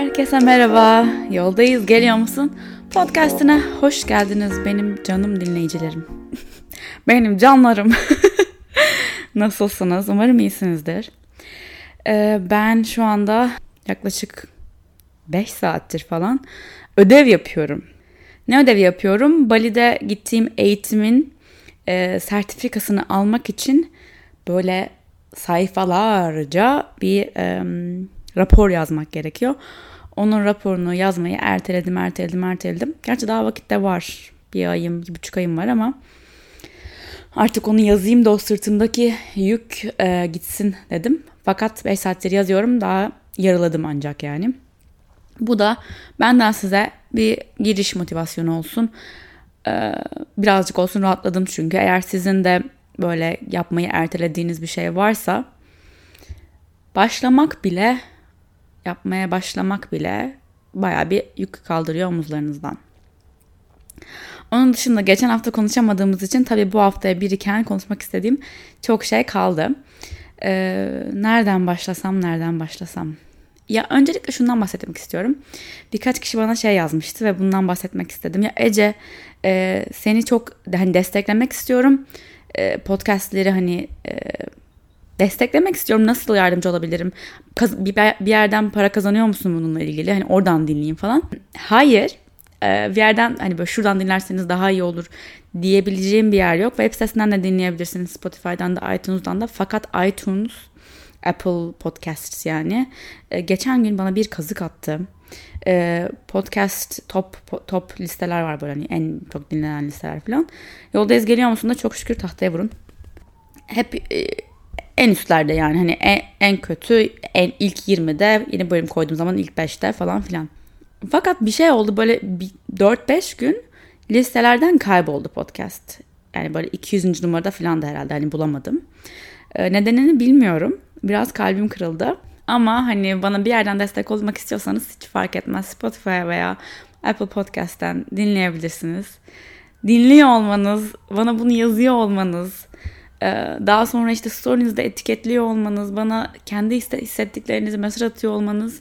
Herkese merhaba. Yoldayız geliyor musun? Podcast'ine hoş geldiniz benim canım dinleyicilerim. benim canlarım. Nasılsınız? Umarım iyisinizdir. Ee, ben şu anda yaklaşık 5 saattir falan ödev yapıyorum. Ne ödevi yapıyorum? Bali'de gittiğim eğitimin e, sertifikasını almak için böyle sayfalarca bir e, rapor yazmak gerekiyor. Onun raporunu yazmayı erteledim, erteledim, erteledim. Gerçi daha vakitte var. Bir ayım, bir buçuk ayım var ama artık onu yazayım da o sırtımdaki yük e, gitsin dedim. Fakat 5 saattir yazıyorum daha yarıladım ancak yani. Bu da benden size bir giriş motivasyonu olsun. Ee, birazcık olsun rahatladım çünkü eğer sizin de böyle yapmayı ertelediğiniz bir şey varsa başlamak bile yapmaya başlamak bile baya bir yük kaldırıyor omuzlarınızdan. Onun dışında geçen hafta konuşamadığımız için tabii bu haftaya biriken konuşmak istediğim çok şey kaldı. Ee, nereden başlasam, nereden başlasam? Ya öncelikle şundan bahsetmek istiyorum. Birkaç kişi bana şey yazmıştı ve bundan bahsetmek istedim. Ya Ece e, seni çok hani desteklemek istiyorum. E, podcastleri hani e, desteklemek istiyorum. Nasıl yardımcı olabilirim? Bir yerden para kazanıyor musun bununla ilgili? Hani oradan dinleyeyim falan. Hayır. E, bir yerden hani böyle şuradan dinlerseniz daha iyi olur diyebileceğim bir yer yok. Web sitesinden de dinleyebilirsiniz. Spotify'dan da iTunes'dan da. Fakat iTunes Apple Podcasts yani. E, geçen gün bana bir kazık attı. E, podcast top top listeler var böyle hani en çok dinlenen listeler falan. Yoldayız geliyor musun da çok şükür tahtaya vurun. Hep e, en üstlerde yani hani en, en kötü en ilk 20'de yeni bölüm koyduğum zaman ilk 5'te falan filan. Fakat bir şey oldu böyle 4-5 gün listelerden kayboldu podcast. Yani böyle 200. numarada falan da herhalde hani bulamadım. Ee, nedenini bilmiyorum. Biraz kalbim kırıldı. Ama hani bana bir yerden destek olmak istiyorsanız hiç fark etmez. Spotify veya Apple Podcast'ten dinleyebilirsiniz. Dinliyor olmanız, bana bunu yazıyor olmanız, daha sonra işte story'nizde etiketliyor olmanız, bana kendi hissettiklerinizi mesaj atıyor olmanız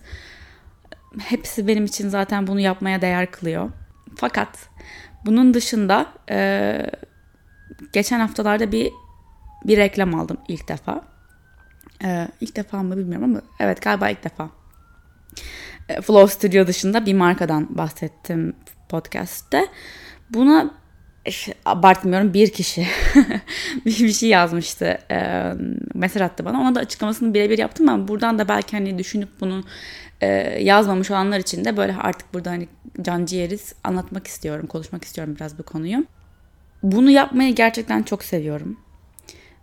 hepsi benim için zaten bunu yapmaya değer kılıyor. Fakat bunun dışında e, geçen haftalarda bir bir reklam aldım ilk defa. Ee, ilk defa mı bilmiyorum ama evet galiba ilk defa. Ee, Flow Studio dışında bir markadan bahsettim podcast'te. Buna abartmıyorum bir kişi bir, şey yazmıştı. Ee, mesaj attı bana. Ona da açıklamasını birebir yaptım ama buradan da belki hani düşünüp bunu e, yazmamış olanlar için de böyle artık burada hani can ciğeriz anlatmak istiyorum, konuşmak istiyorum biraz bu konuyu. Bunu yapmayı gerçekten çok seviyorum.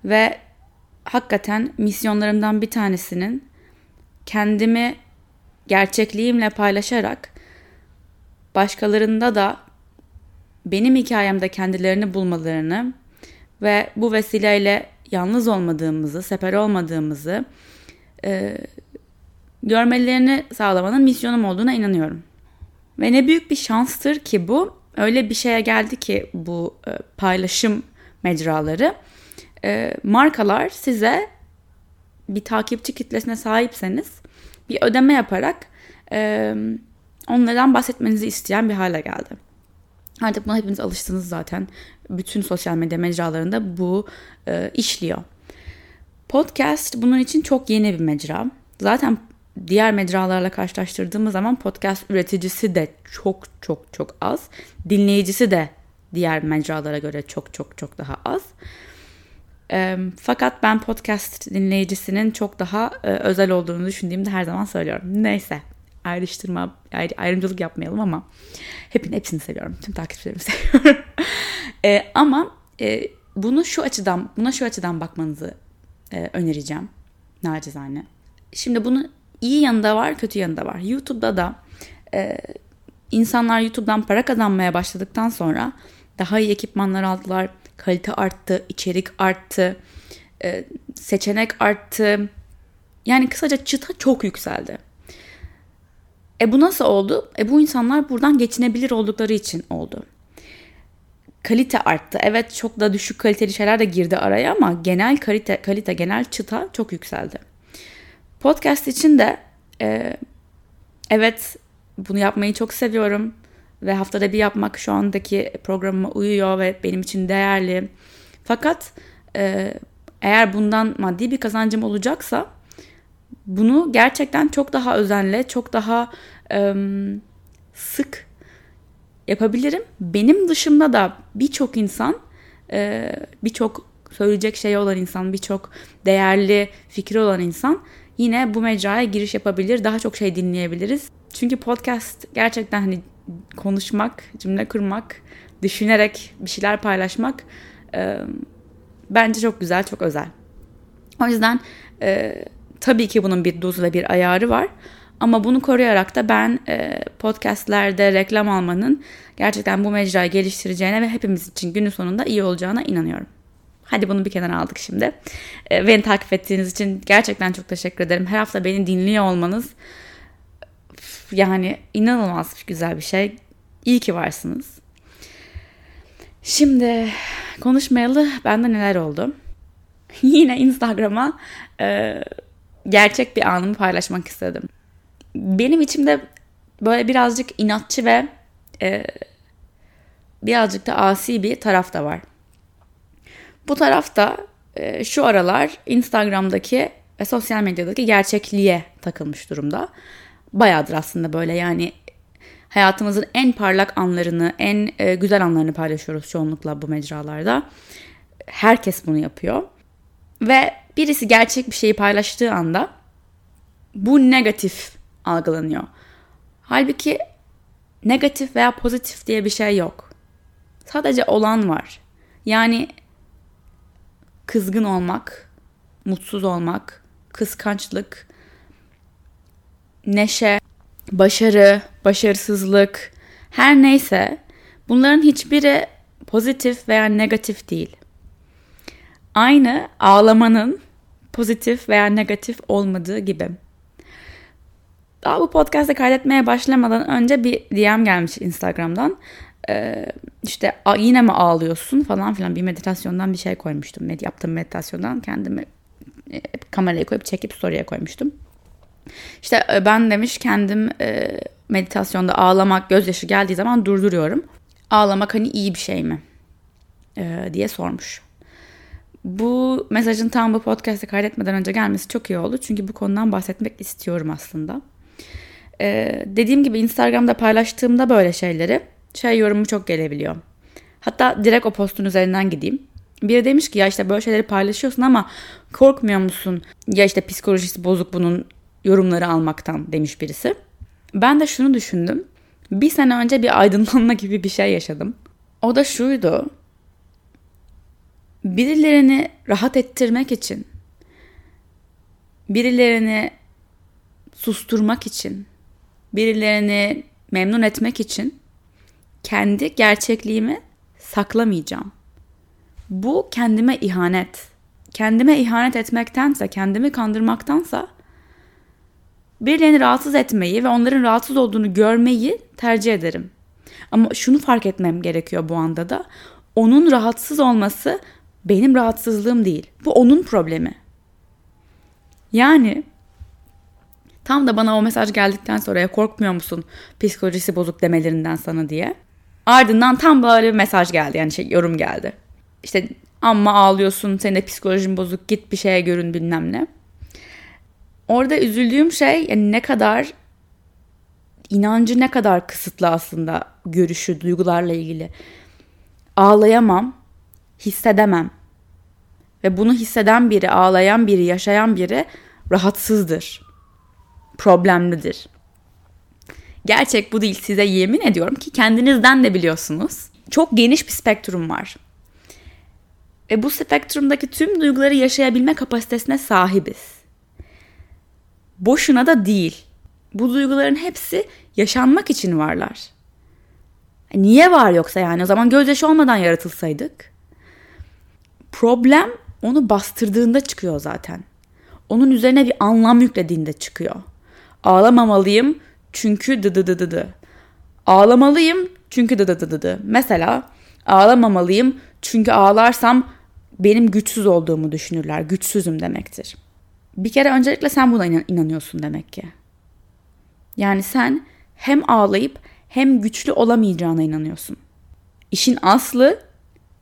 Ve hakikaten misyonlarımdan bir tanesinin kendimi gerçekliğimle paylaşarak başkalarında da benim hikayemde kendilerini bulmalarını ve bu vesileyle yalnız olmadığımızı, sefer olmadığımızı e, görmelerini sağlamanın misyonum olduğuna inanıyorum. Ve ne büyük bir şanstır ki bu. Öyle bir şeye geldi ki bu e, paylaşım mecraları e, markalar size bir takipçi kitlesine sahipseniz bir ödeme yaparak e, onlardan bahsetmenizi isteyen bir hale geldi. Artık buna hepiniz alıştınız zaten. Bütün sosyal medya mecralarında bu e, işliyor. Podcast bunun için çok yeni bir mecra. Zaten diğer mecralarla karşılaştırdığımız zaman podcast üreticisi de çok çok çok az. Dinleyicisi de diğer mecralara göre çok çok çok daha az. E, fakat ben podcast dinleyicisinin çok daha e, özel olduğunu düşündüğümde her zaman söylüyorum. Neyse ayrıştırma, ayrı, ayrımcılık yapmayalım ama hepin hepsini seviyorum. Tüm takipçilerimi seviyorum. e, ama e, bunu şu açıdan, buna şu açıdan bakmanızı e, önereceğim. Nacizane. Şimdi bunun iyi yanında var, kötü yanında var. YouTube'da da e, insanlar YouTube'dan para kazanmaya başladıktan sonra daha iyi ekipmanlar aldılar kalite arttı, içerik arttı, e, seçenek arttı. Yani kısaca çıta çok yükseldi. E bu nasıl oldu? E bu insanlar buradan geçinebilir oldukları için oldu. Kalite arttı. Evet çok da düşük kaliteli şeyler de girdi araya ama genel kalite, kalite genel çıta çok yükseldi. Podcast için de e, Evet bunu yapmayı çok seviyorum ve haftada bir yapmak şu andaki programıma uyuyor ve benim için değerli. Fakat e, eğer bundan maddi bir kazancım olacaksa bunu gerçekten çok daha özenle, çok daha e, sık yapabilirim. Benim dışımda da birçok insan, e, birçok söyleyecek şey olan insan, birçok değerli fikri olan insan yine bu mecraya giriş yapabilir. Daha çok şey dinleyebiliriz. Çünkü podcast gerçekten hani konuşmak, cümle kurmak, düşünerek bir şeyler paylaşmak e, bence çok güzel, çok özel. O yüzden e, tabii ki bunun bir dozu ve bir ayarı var. Ama bunu koruyarak da ben e, podcastlerde reklam almanın gerçekten bu mecrayı geliştireceğine ve hepimiz için günün sonunda iyi olacağına inanıyorum. Hadi bunu bir kenara aldık şimdi. E, beni takip ettiğiniz için gerçekten çok teşekkür ederim. Her hafta beni dinliyor olmanız yani inanılmaz güzel bir şey. İyi ki varsınız. Şimdi konuşmayalı bende neler oldu. Yine Instagram'a e, gerçek bir anımı paylaşmak istedim. Benim içimde böyle birazcık inatçı ve e, birazcık da asi bir taraf da var. Bu tarafta e, şu aralar Instagram'daki ve sosyal medyadaki gerçekliğe takılmış durumda. Bayağıdır aslında böyle yani hayatımızın en parlak anlarını, en e, güzel anlarını paylaşıyoruz çoğunlukla bu mecralarda. Herkes bunu yapıyor. Ve birisi gerçek bir şeyi paylaştığı anda bu negatif algılanıyor. Halbuki negatif veya pozitif diye bir şey yok. Sadece olan var. Yani kızgın olmak, mutsuz olmak, kıskançlık, neşe, başarı, başarısızlık, her neyse bunların hiçbiri pozitif veya negatif değil. Aynı ağlamanın pozitif veya negatif olmadığı gibi. Daha bu podcast'ı kaydetmeye başlamadan önce bir DM gelmiş Instagram'dan. Ee, işte yine mi ağlıyorsun falan filan bir meditasyondan bir şey koymuştum. Med yaptığım meditasyondan kendimi e, kameraya koyup çekip story'e koymuştum. İşte e, ben demiş kendim e, meditasyonda ağlamak, gözyaşı geldiği zaman durduruyorum. Ağlamak hani iyi bir şey mi? E, diye sormuş. Bu mesajın tam bu podcast'ı kaydetmeden önce gelmesi çok iyi oldu. Çünkü bu konudan bahsetmek istiyorum aslında. Ee, dediğim gibi Instagram'da paylaştığımda böyle şeyleri şey yorumu çok gelebiliyor. Hatta direkt o postun üzerinden gideyim. Biri demiş ki ya işte böyle şeyleri paylaşıyorsun ama korkmuyor musun? Ya işte psikolojisi bozuk bunun yorumları almaktan demiş birisi. Ben de şunu düşündüm. Bir sene önce bir aydınlanma gibi bir şey yaşadım. O da şuydu. Birilerini rahat ettirmek için, birilerini susturmak için, birilerini memnun etmek için kendi gerçekliğimi saklamayacağım. Bu kendime ihanet. Kendime ihanet etmektense, kendimi kandırmaktansa birilerini rahatsız etmeyi ve onların rahatsız olduğunu görmeyi tercih ederim. Ama şunu fark etmem gerekiyor bu anda da. Onun rahatsız olması benim rahatsızlığım değil. Bu onun problemi. Yani tam da bana o mesaj geldikten sonra ya korkmuyor musun psikolojisi bozuk demelerinden sana diye. Ardından tam böyle bir mesaj geldi yani şey yorum geldi. İşte amma ağlıyorsun senin de psikolojin bozuk git bir şeye görün bilmem ne. Orada üzüldüğüm şey yani ne kadar inancı ne kadar kısıtlı aslında görüşü duygularla ilgili. Ağlayamam, hissedemem. Ve bunu hisseden biri, ağlayan biri, yaşayan biri rahatsızdır. Problemlidir. Gerçek bu değil size yemin ediyorum ki kendinizden de biliyorsunuz. Çok geniş bir spektrum var. Ve bu spektrumdaki tüm duyguları yaşayabilme kapasitesine sahibiz. Boşuna da değil. Bu duyguların hepsi yaşanmak için varlar. Niye var yoksa yani o zaman gözyaşı olmadan yaratılsaydık? Problem onu bastırdığında çıkıyor zaten. Onun üzerine bir anlam yüklediğinde çıkıyor. Ağlamamalıyım çünkü dı dı dı dı dı. Ağlamalıyım çünkü dı dı dı dı dı. Mesela ağlamamalıyım çünkü ağlarsam benim güçsüz olduğumu düşünürler. Güçsüzüm demektir. Bir kere öncelikle sen buna inanıyorsun demek ki. Yani sen hem ağlayıp hem güçlü olamayacağına inanıyorsun. İşin aslı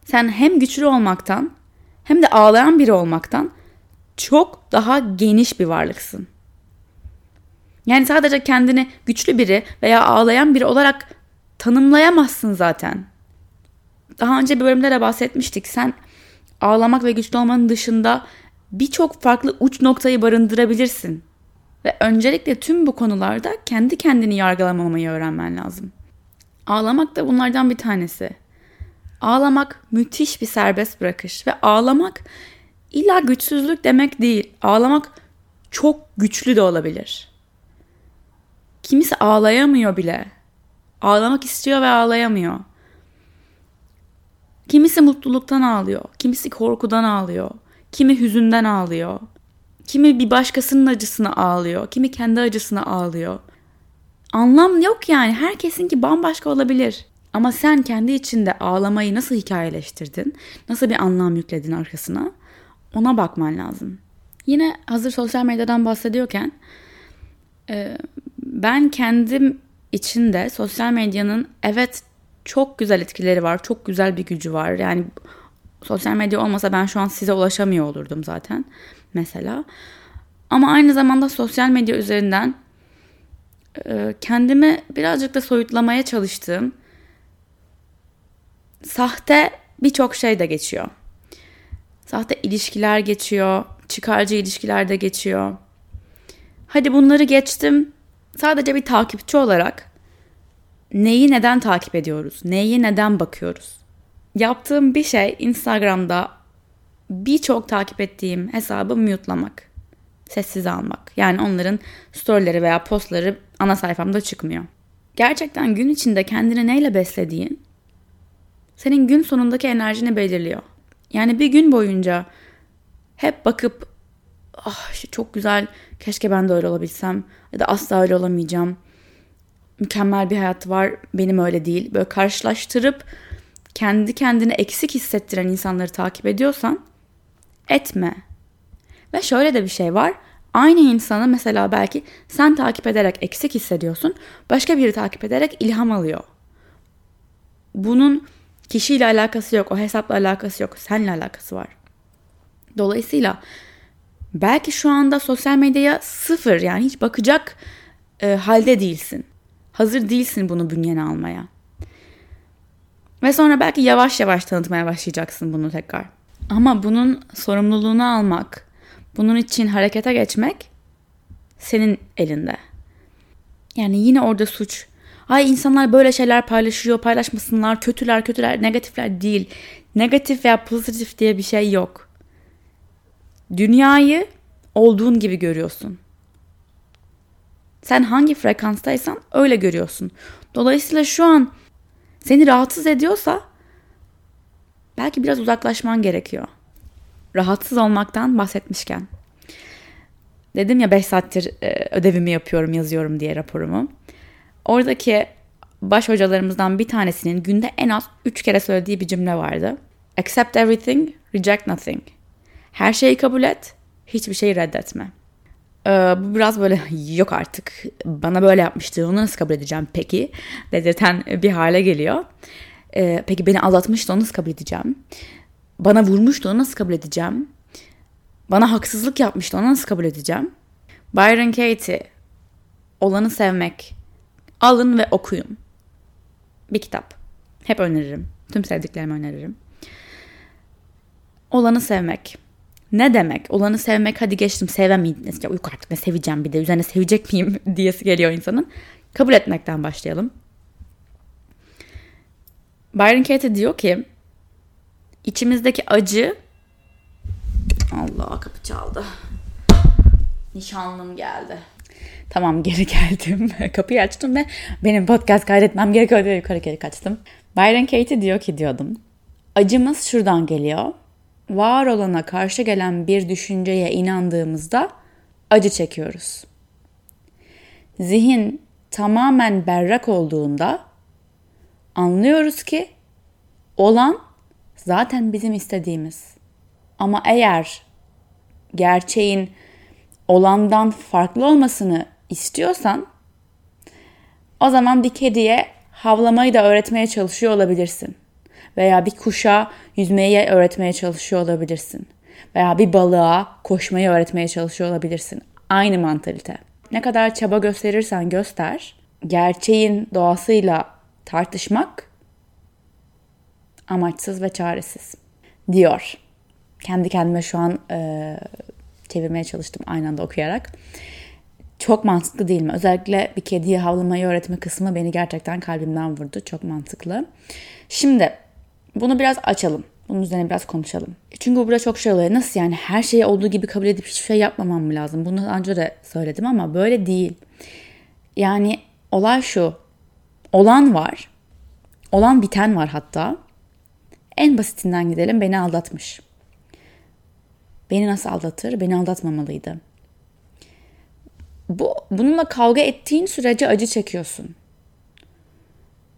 sen hem güçlü olmaktan hem de ağlayan biri olmaktan çok daha geniş bir varlıksın. Yani sadece kendini güçlü biri veya ağlayan biri olarak tanımlayamazsın zaten. Daha önce bir bölümde de bahsetmiştik. Sen ağlamak ve güçlü olmanın dışında birçok farklı uç noktayı barındırabilirsin. Ve öncelikle tüm bu konularda kendi kendini yargılamamayı öğrenmen lazım. Ağlamak da bunlardan bir tanesi. Ağlamak müthiş bir serbest bırakış ve ağlamak illa güçsüzlük demek değil. Ağlamak çok güçlü de olabilir. Kimisi ağlayamıyor bile. Ağlamak istiyor ve ağlayamıyor. Kimisi mutluluktan ağlıyor, kimisi korkudan ağlıyor, kimi hüzünden ağlıyor. Kimi bir başkasının acısına ağlıyor, kimi kendi acısına ağlıyor. Anlam yok yani. Herkesinki bambaşka olabilir. Ama sen kendi içinde ağlamayı nasıl hikayeleştirdin? Nasıl bir anlam yükledin arkasına? Ona bakman lazım. Yine hazır sosyal medyadan bahsediyorken e, ben kendim içinde sosyal medyanın evet çok güzel etkileri var. Çok güzel bir gücü var. Yani sosyal medya olmasa ben şu an size ulaşamıyor olurdum zaten mesela. Ama aynı zamanda sosyal medya üzerinden e, kendimi birazcık da soyutlamaya çalıştığım sahte birçok şey de geçiyor. Sahte ilişkiler geçiyor, çıkarcı ilişkiler de geçiyor. Hadi bunları geçtim. Sadece bir takipçi olarak neyi neden takip ediyoruz? Neyi neden bakıyoruz? Yaptığım bir şey Instagram'da birçok takip ettiğim hesabı mute'lamak. Sessize almak. Yani onların storyleri veya postları ana sayfamda çıkmıyor. Gerçekten gün içinde kendini neyle beslediğin senin gün sonundaki enerjini belirliyor. Yani bir gün boyunca hep bakıp ah çok güzel keşke ben de öyle olabilsem ya da asla öyle olamayacağım. Mükemmel bir hayat var benim öyle değil. Böyle karşılaştırıp kendi kendini eksik hissettiren insanları takip ediyorsan etme. Ve şöyle de bir şey var. Aynı insanı mesela belki sen takip ederek eksik hissediyorsun. Başka biri takip ederek ilham alıyor. Bunun kişiyle alakası yok. O hesapla alakası yok. Seninle alakası var. Dolayısıyla belki şu anda sosyal medyaya sıfır yani hiç bakacak e, halde değilsin. Hazır değilsin bunu bünyene almaya. Ve sonra belki yavaş yavaş tanıtmaya başlayacaksın bunu tekrar. Ama bunun sorumluluğunu almak, bunun için harekete geçmek senin elinde. Yani yine orada suç. Ay insanlar böyle şeyler paylaşıyor, paylaşmasınlar, kötüler, kötüler, negatifler değil. Negatif veya pozitif diye bir şey yok. Dünyayı olduğun gibi görüyorsun. Sen hangi frekanstaysan öyle görüyorsun. Dolayısıyla şu an seni rahatsız ediyorsa belki biraz uzaklaşman gerekiyor. Rahatsız olmaktan bahsetmişken. Dedim ya 5 saattir e, ödevimi yapıyorum, yazıyorum diye raporumu. Oradaki baş hocalarımızdan bir tanesinin günde en az 3 kere söylediği bir cümle vardı. Accept everything, reject nothing. Her şeyi kabul et, hiçbir şeyi reddetme. Ee, bu biraz böyle yok artık bana böyle yapmıştı onu nasıl kabul edeceğim peki dedirten bir hale geliyor. Ee, peki beni aldatmıştı onu nasıl kabul edeceğim? Bana vurmuştu onu nasıl kabul edeceğim? Bana haksızlık yapmıştı onu nasıl kabul edeceğim? Byron Katie Olanı Sevmek alın ve okuyun. Bir kitap. Hep öneririm. Tüm sevdiklerimi öneririm. Olanı sevmek. Ne demek? Olanı sevmek hadi geçtim sevemeyim. Ya uyku artık ne seveceğim bir de üzerine sevecek miyim diyesi geliyor insanın. Kabul etmekten başlayalım. Byron Katie diyor ki içimizdeki acı Allah kapı çaldı. Nişanlım geldi. Tamam geri geldim. Kapıyı açtım ve benim podcast kaydetmem gerekiyor diye yukarı geri kaçtım. Byron Katie diyor ki diyordum. Acımız şuradan geliyor var olana karşı gelen bir düşünceye inandığımızda acı çekiyoruz. Zihin tamamen berrak olduğunda anlıyoruz ki olan zaten bizim istediğimiz. Ama eğer gerçeğin olandan farklı olmasını istiyorsan O zaman bir kediye havlamayı da öğretmeye çalışıyor olabilirsin. Veya bir kuşa yüzmeyi öğretmeye çalışıyor olabilirsin. Veya bir balığa koşmayı öğretmeye çalışıyor olabilirsin. Aynı mantalite. Ne kadar çaba gösterirsen göster, gerçeğin doğasıyla tartışmak amaçsız ve çaresiz diyor. Kendi kendime şu an e, çevirmeye çalıştım aynı anda okuyarak. Çok mantıklı değil mi? Özellikle bir kediye havlamayı öğretme kısmı beni gerçekten kalbimden vurdu. Çok mantıklı. Şimdi bunu biraz açalım. Bunun üzerine biraz konuşalım. Çünkü burada çok şey oluyor. Nasıl yani her şeyi olduğu gibi kabul edip hiçbir şey yapmamam mı lazım? Bunu önce de söyledim ama böyle değil. Yani olay şu. Olan var. Olan biten var hatta. En basitinden gidelim beni aldatmış. Beni nasıl aldatır? Beni aldatmamalıydı. Bu, bununla kavga ettiğin sürece acı çekiyorsun.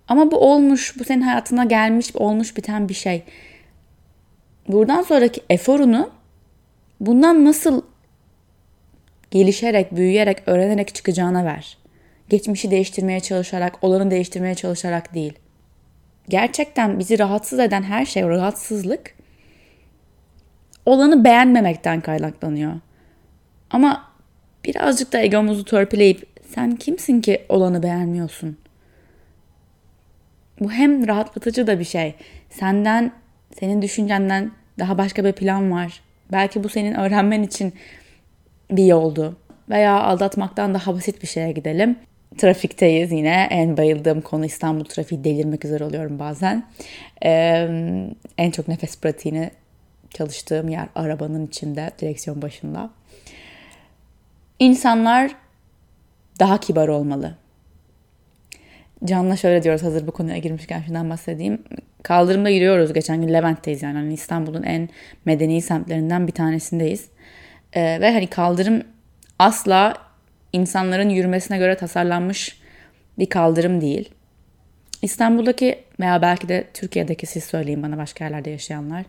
Ama bu olmuş, bu senin hayatına gelmiş, olmuş biten bir şey. Buradan sonraki eforunu bundan nasıl gelişerek, büyüyerek, öğrenerek çıkacağına ver. Geçmişi değiştirmeye çalışarak, olanı değiştirmeye çalışarak değil. Gerçekten bizi rahatsız eden her şey, rahatsızlık olanı beğenmemekten kaynaklanıyor. Ama birazcık da egomuzu törpüleyip sen kimsin ki olanı beğenmiyorsun? Bu hem rahatlatıcı da bir şey. Senden, senin düşüncenden daha başka bir plan var. Belki bu senin öğrenmen için bir yoldu. Veya aldatmaktan daha basit bir şeye gidelim. Trafikteyiz yine. En bayıldığım konu İstanbul trafiği. Delirmek üzere oluyorum bazen. Ee, en çok nefes pratiğini çalıştığım yer arabanın içinde, direksiyon başında. İnsanlar daha kibar olmalı. Can'la şöyle diyoruz hazır bu konuya girmişken şundan bahsedeyim. Kaldırımda yürüyoruz. Geçen gün Levent'teyiz yani. Hani İstanbul'un en medeni semtlerinden bir tanesindeyiz. Ee, ve hani kaldırım asla insanların yürümesine göre tasarlanmış bir kaldırım değil. İstanbul'daki veya belki de Türkiye'deki siz söyleyin bana başka yerlerde yaşayanlar.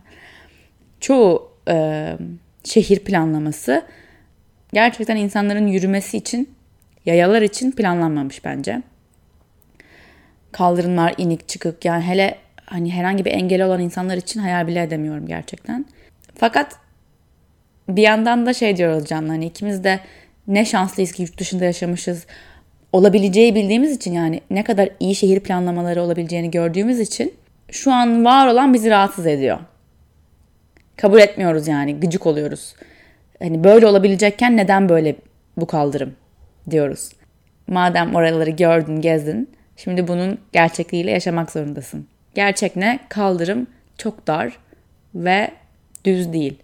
Çoğu e, şehir planlaması gerçekten insanların yürümesi için, yayalar için planlanmamış bence. Kaldırımlar inik çıkık yani hele hani herhangi bir engeli olan insanlar için hayal bile edemiyorum gerçekten. Fakat bir yandan da şey diyoruz Can'la hani ikimiz de ne şanslıyız ki yurt dışında yaşamışız. Olabileceği bildiğimiz için yani ne kadar iyi şehir planlamaları olabileceğini gördüğümüz için şu an var olan bizi rahatsız ediyor. Kabul etmiyoruz yani gıcık oluyoruz. Hani böyle olabilecekken neden böyle bu kaldırım diyoruz. Madem oraları gördün, gezdin, şimdi bunun gerçekliğiyle yaşamak zorundasın. Gerçek ne? Kaldırım çok dar ve düz değil.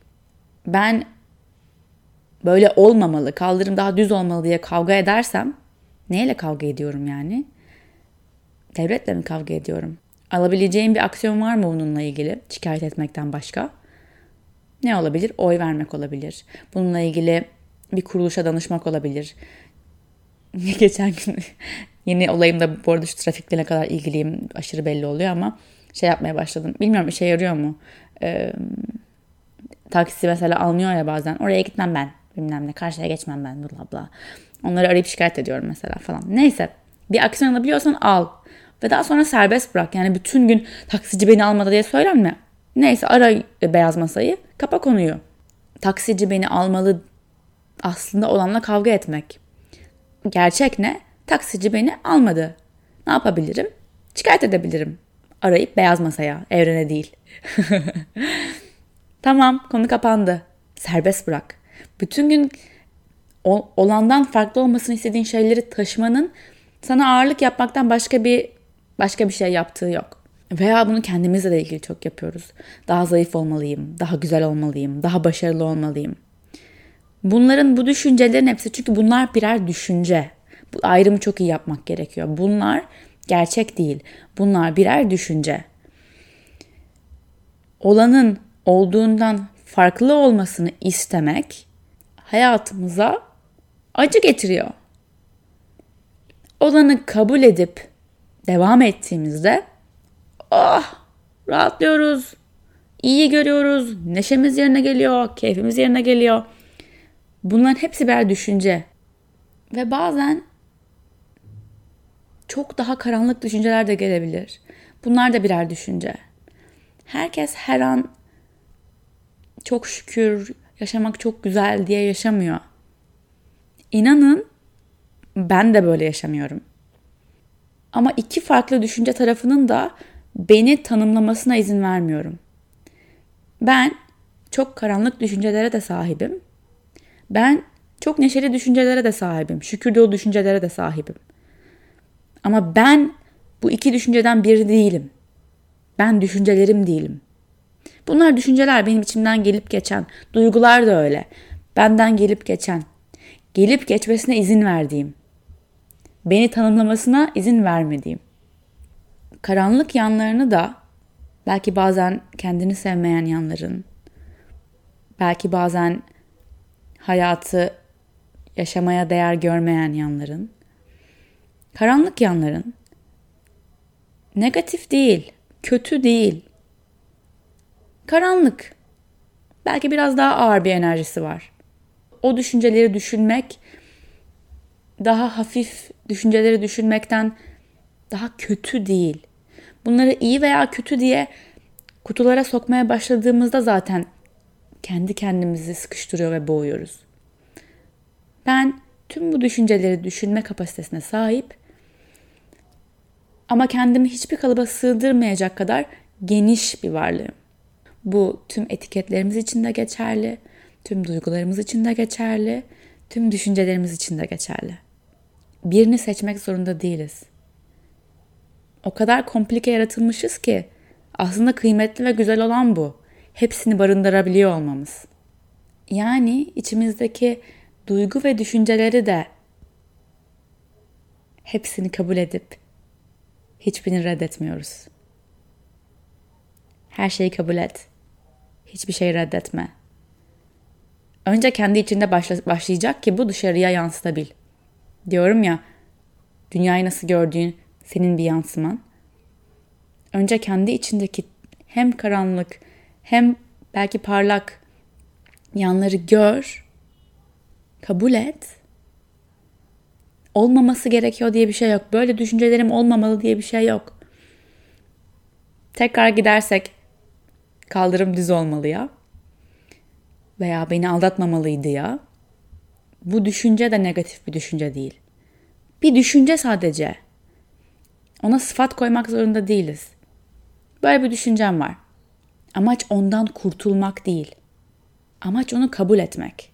Ben böyle olmamalı, kaldırım daha düz olmalı diye kavga edersem neyle kavga ediyorum yani? Devletle mi kavga ediyorum? Alabileceğim bir aksiyon var mı bununla ilgili şikayet etmekten başka? Ne olabilir? Oy vermek olabilir. Bununla ilgili bir kuruluşa danışmak olabilir. Geçen gün yeni olayımda bu arada şu trafikle ne kadar ilgiliyim aşırı belli oluyor ama şey yapmaya başladım. Bilmiyorum işe yarıyor mu? Ee, taksi mesela almıyor ya bazen. Oraya gitmem ben. Bilmem ne. Karşıya geçmem ben. Bla bla. Onları arayıp şikayet ediyorum mesela falan. Neyse. Bir aksiyon alabiliyorsan al. Ve daha sonra serbest bırak. Yani bütün gün taksici beni almadı diye söylenme. Neyse ara beyaz masayı. Kapa konuyu. Taksici beni almalı aslında olanla kavga etmek. Gerçek ne? Taksici beni almadı. Ne yapabilirim? Şikayet edebilirim. Arayıp beyaz masaya, evrene değil. tamam, konu kapandı. Serbest bırak. Bütün gün olandan farklı olmasını istediğin şeyleri taşımanın sana ağırlık yapmaktan başka bir başka bir şey yaptığı yok. Veya bunu kendimizle de ilgili çok yapıyoruz. Daha zayıf olmalıyım, daha güzel olmalıyım, daha başarılı olmalıyım. Bunların, bu düşüncelerin hepsi çünkü bunlar birer düşünce. Bu ayrımı çok iyi yapmak gerekiyor. Bunlar gerçek değil. Bunlar birer düşünce. Olanın olduğundan farklı olmasını istemek hayatımıza acı getiriyor. Olanı kabul edip devam ettiğimizde oh rahatlıyoruz. İyi görüyoruz. Neşemiz yerine geliyor. Keyfimiz yerine geliyor. Bunların hepsi birer düşünce. Ve bazen çok daha karanlık düşünceler de gelebilir. Bunlar da birer düşünce. Herkes her an çok şükür yaşamak çok güzel diye yaşamıyor. İnanın ben de böyle yaşamıyorum. Ama iki farklı düşünce tarafının da beni tanımlamasına izin vermiyorum. Ben çok karanlık düşüncelere de sahibim. Ben çok neşeli düşüncelere de sahibim. Şükür dolu düşüncelere de sahibim. Ama ben bu iki düşünceden biri değilim. Ben düşüncelerim değilim. Bunlar düşünceler benim içimden gelip geçen. Duygular da öyle. Benden gelip geçen. Gelip geçmesine izin verdiğim. Beni tanımlamasına izin vermediğim. Karanlık yanlarını da belki bazen kendini sevmeyen yanların, belki bazen hayatı yaşamaya değer görmeyen yanların, karanlık yanların negatif değil, kötü değil. Karanlık. Belki biraz daha ağır bir enerjisi var. O düşünceleri düşünmek daha hafif düşünceleri düşünmekten daha kötü değil. Bunları iyi veya kötü diye kutulara sokmaya başladığımızda zaten kendi kendimizi sıkıştırıyor ve boğuyoruz. Ben tüm bu düşünceleri düşünme kapasitesine sahip ama kendimi hiçbir kalıba sığdırmayacak kadar geniş bir varlığım. Bu tüm etiketlerimiz için de geçerli, tüm duygularımız için de geçerli, tüm düşüncelerimiz için de geçerli. Birini seçmek zorunda değiliz. O kadar komplike yaratılmışız ki aslında kıymetli ve güzel olan bu. Hepsini barındırabiliyor olmamız. Yani içimizdeki duygu ve düşünceleri de hepsini kabul edip hiçbirini reddetmiyoruz. Her şeyi kabul et. Hiçbir şey reddetme. Önce kendi içinde başla, başlayacak ki bu dışarıya yansıtabil. Diyorum ya, dünyayı nasıl gördüğün senin bir yansıman. Önce kendi içindeki hem karanlık hem belki parlak yanları gör, kabul et. Olmaması gerekiyor diye bir şey yok. Böyle düşüncelerim olmamalı diye bir şey yok. Tekrar gidersek kaldırım düz olmalı ya. Veya beni aldatmamalıydı ya. Bu düşünce de negatif bir düşünce değil. Bir düşünce sadece. Ona sıfat koymak zorunda değiliz. Böyle bir düşüncem var. Amaç ondan kurtulmak değil. Amaç onu kabul etmek.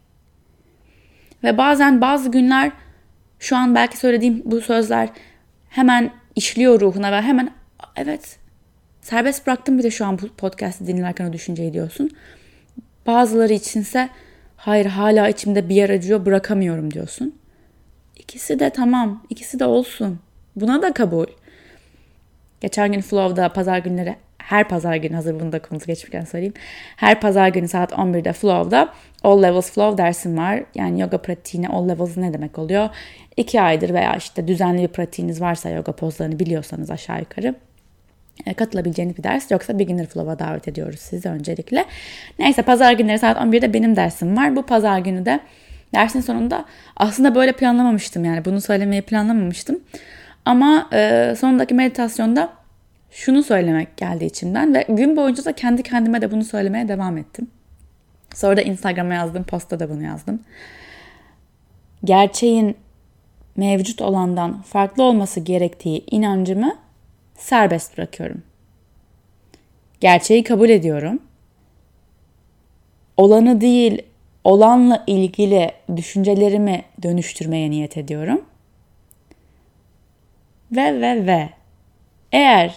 Ve bazen bazı günler şu an belki söylediğim bu sözler hemen işliyor ruhuna ve hemen evet serbest bıraktım bir de şu an bu podcast'i dinlerken o düşünceyi diyorsun. Bazıları içinse hayır hala içimde bir yer acıyor bırakamıyorum diyorsun. İkisi de tamam, ikisi de olsun. Buna da kabul. Geçen gün Flow'da pazar günleri her pazar günü hazır bunu da konusu geçmişken söyleyeyim. Her pazar günü saat 11'de Flow'da All Levels Flow dersim var. Yani yoga pratiğine All Levels ne demek oluyor? İki aydır veya işte düzenli bir pratiğiniz varsa yoga pozlarını biliyorsanız aşağı yukarı e, katılabileceğiniz bir ders. Yoksa Beginner Flow'a davet ediyoruz sizi öncelikle. Neyse pazar günleri saat 11'de benim dersim var. Bu pazar günü de dersin sonunda aslında böyle planlamamıştım yani bunu söylemeyi planlamamıştım. Ama e, sonundaki meditasyonda şunu söylemek geldi içimden ve gün boyunca da kendi kendime de bunu söylemeye devam ettim. Sonra da Instagram'a yazdım, posta da bunu yazdım. Gerçeğin mevcut olandan farklı olması gerektiği inancımı serbest bırakıyorum. Gerçeği kabul ediyorum. Olanı değil, olanla ilgili düşüncelerimi dönüştürmeye niyet ediyorum. Ve ve ve eğer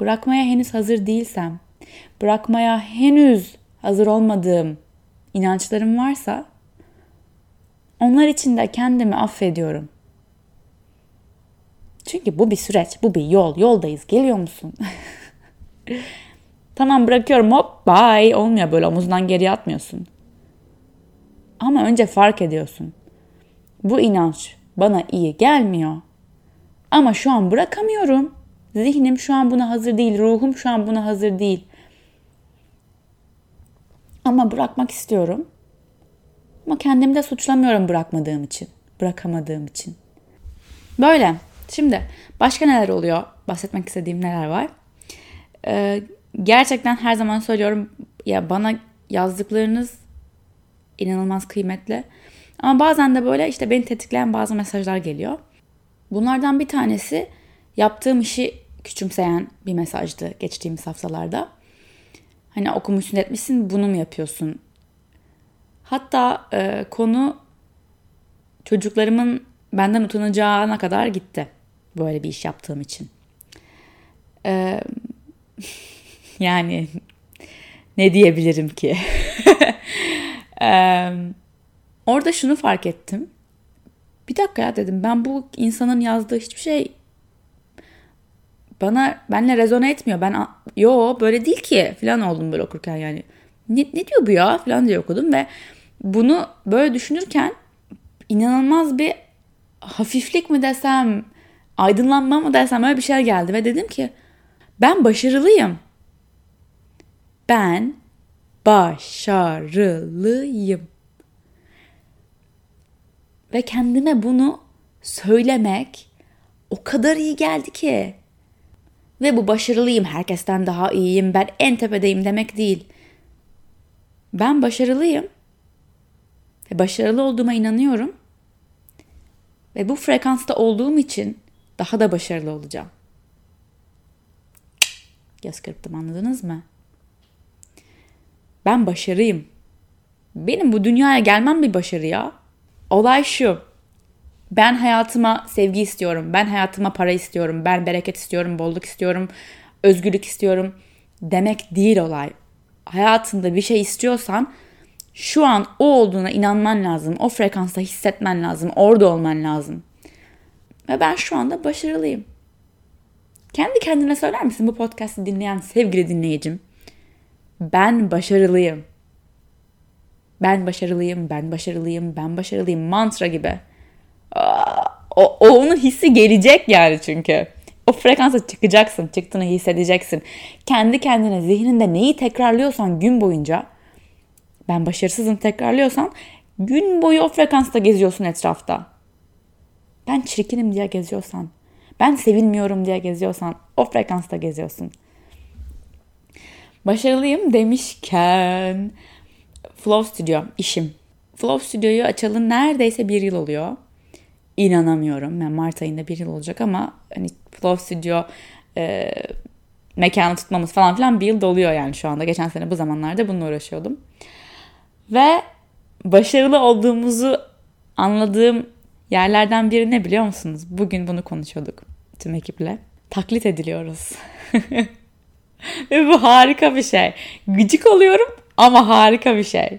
bırakmaya henüz hazır değilsem, bırakmaya henüz hazır olmadığım inançlarım varsa onlar için de kendimi affediyorum. Çünkü bu bir süreç, bu bir yol. Yoldayız. Geliyor musun? tamam bırakıyorum hop bye. Olmuyor böyle omuzdan geriye atmıyorsun. Ama önce fark ediyorsun. Bu inanç bana iyi gelmiyor. Ama şu an bırakamıyorum. Zihnim şu an buna hazır değil. Ruhum şu an buna hazır değil. Ama bırakmak istiyorum. Ama kendimi de suçlamıyorum bırakmadığım için. Bırakamadığım için. Böyle. Şimdi başka neler oluyor? Bahsetmek istediğim neler var? Ee, gerçekten her zaman söylüyorum ya bana yazdıklarınız inanılmaz kıymetli. Ama bazen de böyle işte beni tetikleyen bazı mesajlar geliyor. Bunlardan bir tanesi yaptığım işi küçümseyen bir mesajdı geçtiğimiz haftalarda. Hani okumuşsun etmişsin bunu mu yapıyorsun? Hatta e, konu çocuklarımın benden utanacağına kadar gitti. Böyle bir iş yaptığım için. E, yani ne diyebilirim ki? e, orada şunu fark ettim. Bir dakika ya dedim ben bu insanın yazdığı hiçbir şey bana benle rezone etmiyor. Ben yo böyle değil ki falan oldum böyle okurken yani. Ne, ne diyor bu ya falan diye okudum ve bunu böyle düşünürken inanılmaz bir hafiflik mi desem, aydınlanma mı desem öyle bir şey geldi ve dedim ki ben başarılıyım. Ben başarılıyım. Ve kendime bunu söylemek o kadar iyi geldi ki. Ve bu başarılıyım, herkesten daha iyiyim, ben en tepedeyim demek değil. Ben başarılıyım. Ve başarılı olduğuma inanıyorum. Ve bu frekansta olduğum için daha da başarılı olacağım. Göz kırptım anladınız mı? Ben başarıyım. Benim bu dünyaya gelmem bir başarı ya. Olay şu. Ben hayatıma sevgi istiyorum. Ben hayatıma para istiyorum. Ben bereket istiyorum, bolluk istiyorum, özgürlük istiyorum demek değil olay. Hayatında bir şey istiyorsan şu an o olduğuna inanman lazım. O frekansta hissetmen lazım. Orada olman lazım. Ve ben şu anda başarılıyım. Kendi kendine söyler misin bu podcast'i dinleyen sevgili dinleyicim? Ben başarılıyım. Ben başarılıyım, ben başarılıyım, ben başarılıyım mantra gibi. O, o onun hissi gelecek yani çünkü. O frekansa çıkacaksın, çıktığını hissedeceksin. Kendi kendine zihninde neyi tekrarlıyorsan gün boyunca ben başarısızım tekrarlıyorsan gün boyu o frekansta geziyorsun etrafta. Ben çirkinim diye geziyorsan, ben sevilmiyorum diye geziyorsan o frekansta geziyorsun. Başarılıyım demişken Flow Studio işim. Flow Studio'yu açalı neredeyse bir yıl oluyor. İnanamıyorum. Yani Mart ayında bir yıl olacak ama hani Flow Studio e, mekanı tutmamız falan filan bir yıl doluyor yani şu anda. Geçen sene bu zamanlarda bununla uğraşıyordum. Ve başarılı olduğumuzu anladığım yerlerden biri ne biliyor musunuz? Bugün bunu konuşuyorduk tüm ekiple. Taklit ediliyoruz. Ve bu harika bir şey. Gıcık oluyorum ama harika bir şey.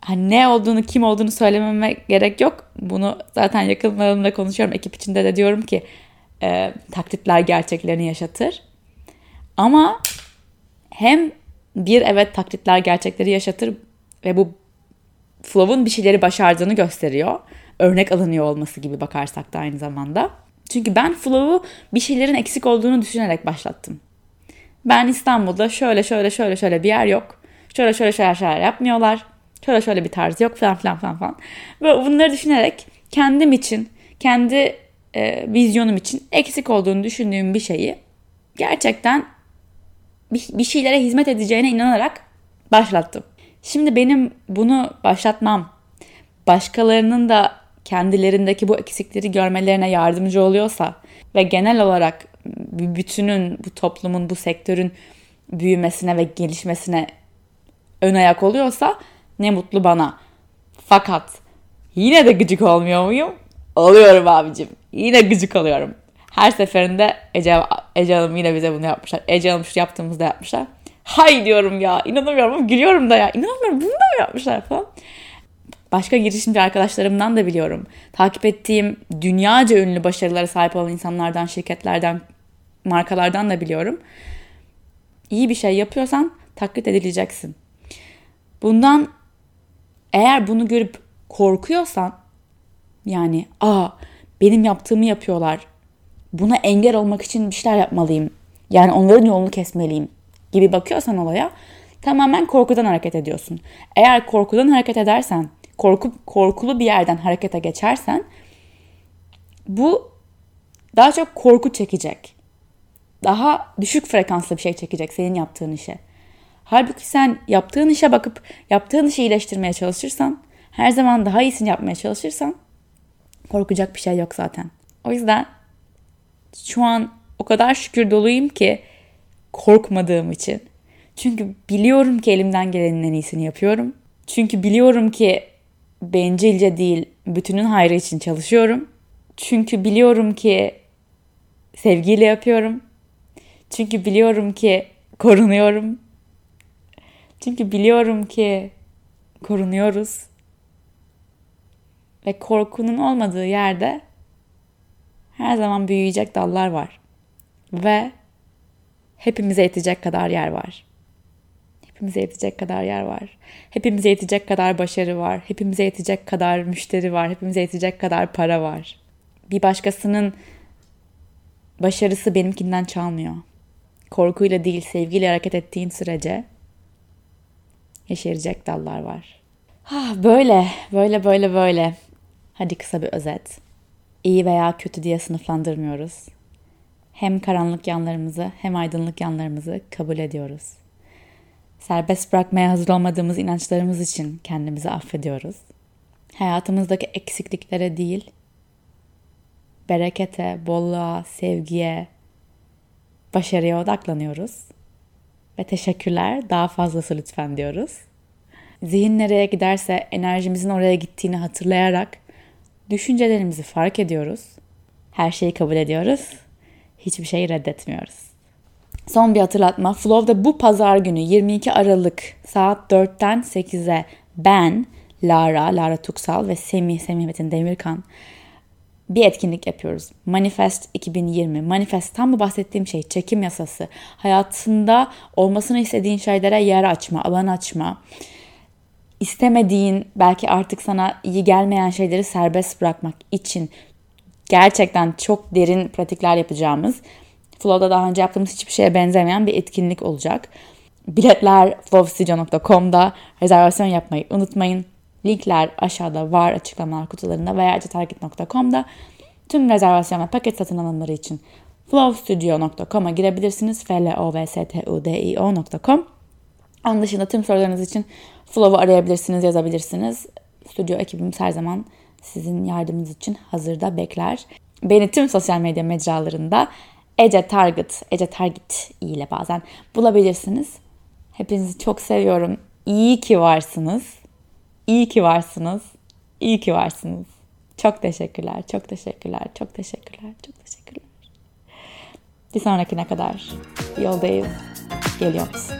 Hani ne olduğunu, kim olduğunu söylememe gerek yok. Bunu zaten yakınlarımla konuşuyorum. Ekip içinde de diyorum ki e, taklitler gerçeklerini yaşatır. Ama hem bir evet taklitler gerçekleri yaşatır ve bu Flow'un bir şeyleri başardığını gösteriyor. Örnek alınıyor olması gibi bakarsak da aynı zamanda. Çünkü ben Flow'u bir şeylerin eksik olduğunu düşünerek başlattım. Ben İstanbul'da şöyle şöyle şöyle şöyle bir yer yok. Şöyle şöyle şöyle şeyler yapmıyorlar. Şöyle şöyle bir tarz yok falan filan falan falan. Ve bunları düşünerek kendim için, kendi e, vizyonum için eksik olduğunu düşündüğüm bir şeyi gerçekten bir, bir şeylere hizmet edeceğine inanarak başlattım. Şimdi benim bunu başlatmam başkalarının da kendilerindeki bu eksikleri görmelerine yardımcı oluyorsa ve genel olarak bütünün, bu toplumun, bu sektörün büyümesine ve gelişmesine ön ayak oluyorsa ne mutlu bana. Fakat yine de gıcık olmuyor muyum? Oluyorum abicim. Yine gıcık oluyorum. Her seferinde Ece, Ece Hanım yine bize bunu yapmışlar. Ece Hanım şu yaptığımızda yapmışlar. Hay diyorum ya inanamıyorum gülüyorum da ya. İnanamıyorum bunu da mı yapmışlar falan. Başka girişimci arkadaşlarımdan da biliyorum. Takip ettiğim dünyaca ünlü başarılara sahip olan insanlardan, şirketlerden, markalardan da biliyorum. İyi bir şey yapıyorsan taklit edileceksin. Bundan eğer bunu görüp korkuyorsan yani aa benim yaptığımı yapıyorlar. Buna engel olmak için bir şeyler yapmalıyım. Yani onların yolunu kesmeliyim gibi bakıyorsan olaya tamamen korkudan hareket ediyorsun. Eğer korkudan hareket edersen, korku, korkulu bir yerden harekete geçersen bu daha çok korku çekecek. Daha düşük frekanslı bir şey çekecek senin yaptığın işe. Halbuki sen yaptığın işe bakıp yaptığın işi iyileştirmeye çalışırsan, her zaman daha iyisini yapmaya çalışırsan korkacak bir şey yok zaten. O yüzden şu an o kadar şükür doluyum ki korkmadığım için. Çünkü biliyorum ki elimden gelenin en iyisini yapıyorum. Çünkü biliyorum ki bencilce değil, bütünün hayrı için çalışıyorum. Çünkü biliyorum ki sevgiyle yapıyorum. Çünkü biliyorum ki korunuyorum. Çünkü biliyorum ki korunuyoruz. Ve korkunun olmadığı yerde her zaman büyüyecek dallar var. Ve hepimize yetecek kadar yer var. Hepimize yetecek kadar yer var. Hepimize yetecek kadar başarı var. Hepimize yetecek kadar müşteri var. Hepimize yetecek kadar para var. Bir başkasının başarısı benimkinden çalmıyor. Korkuyla değil, sevgiyle hareket ettiğin sürece yeşerecek dallar var. Ha, böyle, böyle, böyle, böyle. Hadi kısa bir özet. İyi veya kötü diye sınıflandırmıyoruz. Hem karanlık yanlarımızı hem aydınlık yanlarımızı kabul ediyoruz. Serbest bırakmaya hazır olmadığımız inançlarımız için kendimizi affediyoruz. Hayatımızdaki eksikliklere değil, berekete, bolluğa, sevgiye, başarıya odaklanıyoruz. Ve teşekkürler, daha fazlası lütfen diyoruz. Zihin nereye giderse enerjimizin oraya gittiğini hatırlayarak düşüncelerimizi fark ediyoruz. Her şeyi kabul ediyoruz. Hiçbir şeyi reddetmiyoruz. Son bir hatırlatma. Flow'da bu pazar günü 22 Aralık saat 4'ten 8'e ben, Lara, Lara Tuksal ve Semih, Semih Metin Demirkan bir etkinlik yapıyoruz. Manifest 2020. Manifest tam bu bahsettiğim şey çekim yasası. Hayatında olmasını istediğin şeylere yer açma, alan açma. İstemediğin belki artık sana iyi gelmeyen şeyleri serbest bırakmak için gerçekten çok derin pratikler yapacağımız Flow'da daha önce yaptığımız hiçbir şeye benzemeyen bir etkinlik olacak. Biletler flowstudio.com'da rezervasyon yapmayı unutmayın. Linkler aşağıda var açıklamalar kutularında veya target.com'da. Tüm rezervasyon ve paket satın alımları için flowstudio.com'a girebilirsiniz. f l o v s t u d i o.com Onun dışında tüm sorularınız için Flow'u arayabilirsiniz, yazabilirsiniz. Stüdyo ekibimiz her zaman sizin yardımınız için hazırda bekler. Beni tüm sosyal medya mecralarında Ece Target, Ece Target ile bazen bulabilirsiniz. Hepinizi çok seviyorum. İyi ki varsınız. İyi ki varsınız. İyi ki varsınız. Çok teşekkürler, çok teşekkürler, çok teşekkürler, çok teşekkürler. Bir sonrakine kadar yoldayız. Geliyor musun?